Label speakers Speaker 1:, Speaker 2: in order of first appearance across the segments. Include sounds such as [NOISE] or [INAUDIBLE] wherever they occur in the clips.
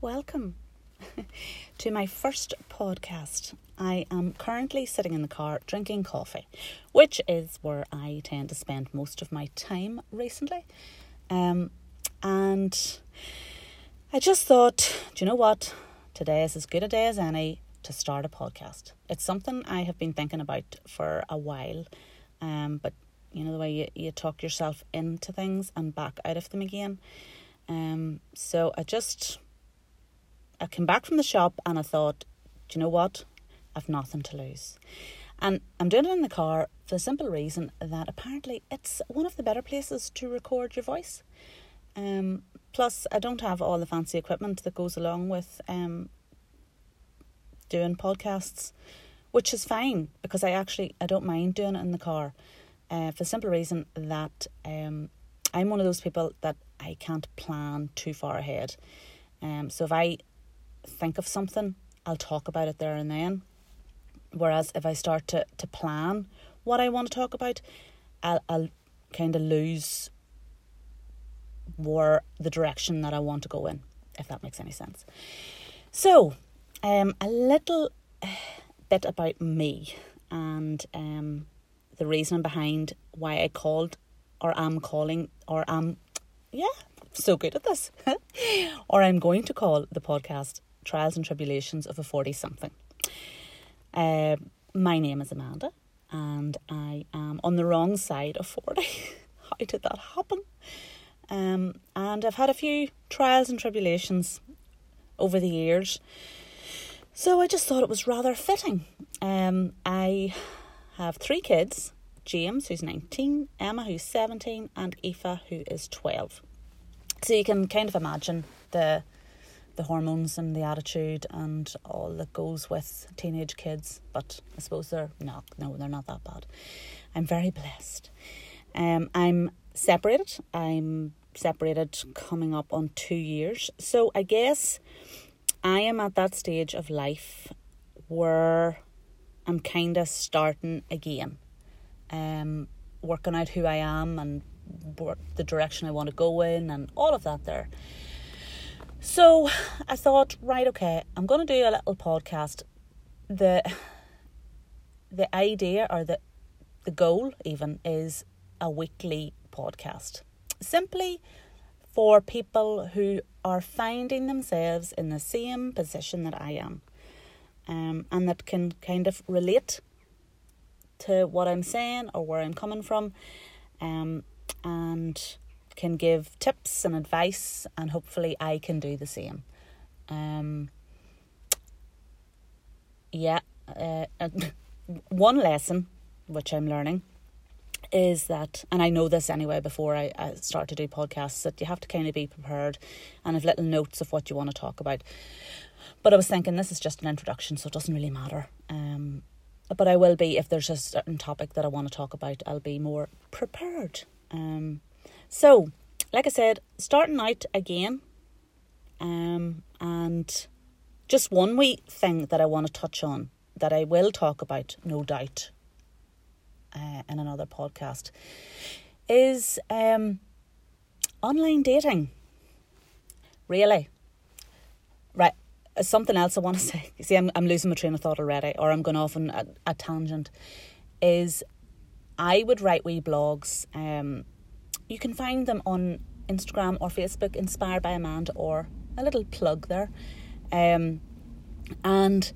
Speaker 1: welcome [LAUGHS] to my first podcast. I am currently sitting in the car drinking coffee, which is where I tend to spend most of my time recently. Um, and I just thought, do you know what? Today is as good a day as any to start a podcast. It's something I have been thinking about for a while, um, but you know the way you, you talk yourself into things and back out of them again. Um, so I just I came back from the shop and I thought, do you know what? I've nothing to lose. And I'm doing it in the car for the simple reason that apparently it's one of the better places to record your voice. Um, plus, I don't have all the fancy equipment that goes along with um, doing podcasts, which is fine because I actually I don't mind doing it in the car, uh, for the simple reason that um, I'm one of those people that I can't plan too far ahead. Um, so if I think of something, I'll talk about it there and then. Whereas if I start to, to plan what I want to talk about, I'll, I'll kind of lose where the direction that I want to go in, if that makes any sense. So, um, a little bit about me and um, the reason behind why I called or am calling or am, yeah, so good at this, [LAUGHS] or I'm going to call the podcast Trials and Tribulations of a 40 something. Uh, my name is Amanda and I am on the wrong side of 40. [LAUGHS] How did that happen? Um, and I've had a few trials and tribulations over the years. So I just thought it was rather fitting. Um, I have three kids James, who's 19, Emma, who's 17, and Aoife, who is 12. So you can kind of imagine the the hormones and the attitude and all that goes with teenage kids. But I suppose they're not. No, they're not that bad. I'm very blessed. Um, I'm separated. I'm separated coming up on two years. So I guess I am at that stage of life where I'm kind of starting again, um, working out who I am and the direction I want to go in and all of that there. So I thought, right, okay, I'm going to do a little podcast. The the idea or the the goal even is a weekly podcast. Simply for people who are finding themselves in the same position that I am. Um, and that can kind of relate to what I'm saying or where I'm coming from. Um, and can give tips and advice, and hopefully I can do the same. Um, yeah, uh, [LAUGHS] one lesson which I'm learning is that, and I know this anyway before I, I start to do podcasts, that you have to kind of be prepared and have little notes of what you want to talk about. But I was thinking this is just an introduction, so it doesn't really matter. Um, but I will be if there's a certain topic that I want to talk about, I'll be more prepared. Um, so, like I said, starting out again, um, and just one wee thing that I want to touch on that I will talk about, no doubt, uh, in another podcast, is um, online dating. Really, right? Something else I want to [LAUGHS] say. See, I'm I'm losing my train of thought already, or I'm going off on a, a tangent. Is I would write wee blogs. Um, you can find them on Instagram or Facebook, Inspired by Amanda, or a little plug there. Um, and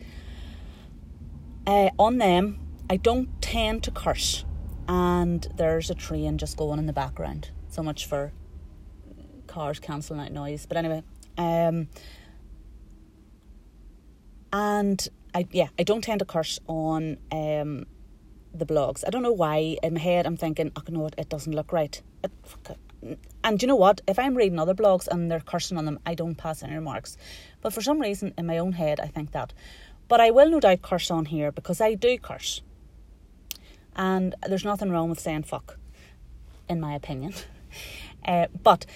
Speaker 1: uh, on them, I don't tend to curse, and there's a train just going in the background. So much for cars cancelling out noise. But anyway, um, and I yeah, I don't tend to curse on um, the blogs. I don't know why. In my head, I'm thinking, oh no, it doesn't look right. And you know what? If I'm reading other blogs and they're cursing on them, I don't pass any remarks. But for some reason, in my own head, I think that. But I will no doubt curse on here because I do curse. And there's nothing wrong with saying fuck, in my opinion. [LAUGHS] Uh, but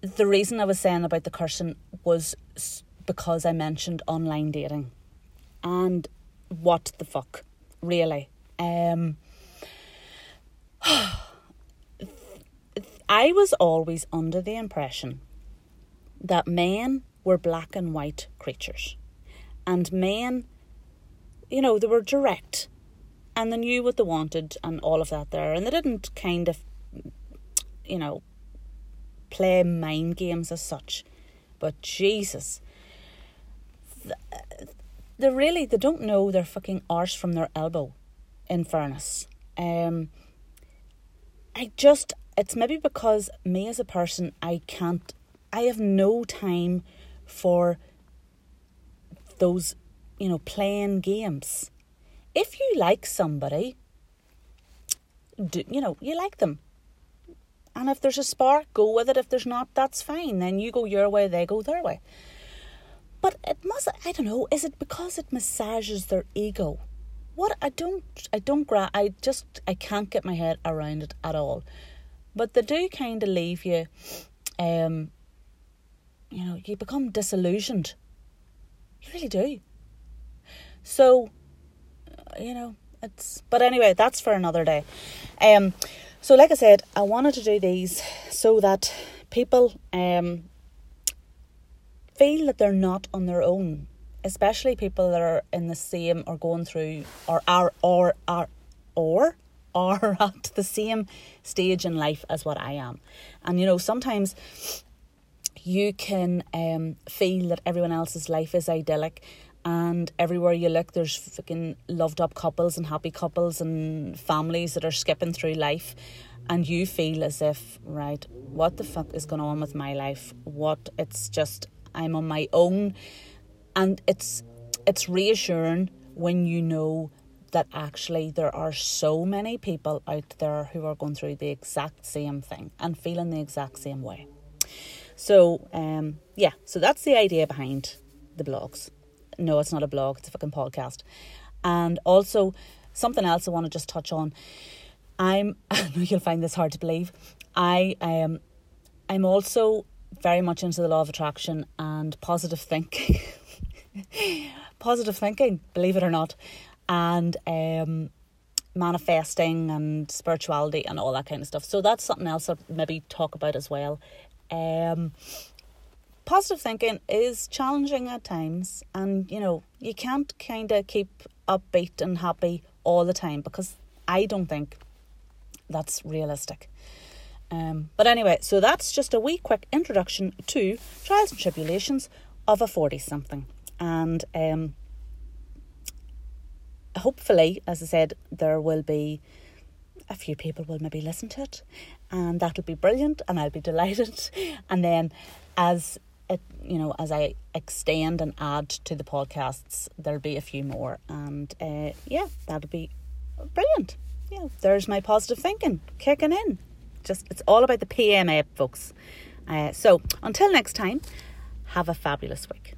Speaker 1: the reason I was saying about the cursing was because I mentioned online dating. And what the fuck, really? Um, [SIGHS] I was always under the impression that men were black and white creatures. And men, you know, they were direct and they knew what they wanted and all of that there. And they didn't kind of, you know, play mind games as such. But Jesus, they really they don't know their fucking arse from their elbow. In fairness, um, I just it's maybe because me as a person I can't I have no time for those you know playing games. If you like somebody, do, you know you like them and if there's a spark, go with it. If there's not, that's fine. Then you go your way, they go their way. But it must, I don't know, is it because it massages their ego? What I don't, I don't gra- I just, I can't get my head around it at all. But they do kind of leave you, um, you know, you become disillusioned. You really do. So, you know, it's, but anyway, that's for another day. Um, so, like I said, I wanted to do these so that people um, feel that they're not on their own, especially people that are in the same or going through or are or are or are [LAUGHS] at the same stage in life as what I am. And you know, sometimes you can um, feel that everyone else's life is idyllic and everywhere you look there's fucking loved up couples and happy couples and families that are skipping through life and you feel as if right what the fuck is going on with my life what it's just i'm on my own and it's it's reassuring when you know that actually there are so many people out there who are going through the exact same thing and feeling the exact same way so um yeah so that's the idea behind the blogs no, it's not a blog, it's a fucking podcast. And also, something else I want to just touch on. I'm, [LAUGHS] I know you'll find this hard to believe. I am, um, I'm also very much into the law of attraction and positive thinking. [LAUGHS] positive thinking, believe it or not, and um, manifesting and spirituality and all that kind of stuff. So that's something else I'll maybe talk about as well. Um, positive thinking is challenging at times, and you know, you can't kind of keep upbeat and happy all the time because I don't think that's realistic. Um, but anyway, so that's just a wee quick introduction to trials and tribulations of a 40 something. And um, hopefully, as I said, there will be a few people will maybe listen to it, and that'll be brilliant, and I'll be delighted. [LAUGHS] And then, as it, you know, as I extend and add to the podcasts, there'll be a few more, and uh, yeah, that'll be brilliant. Yeah, there's my positive thinking kicking in. Just it's all about the PMA, folks. Uh, so until next time, have a fabulous week.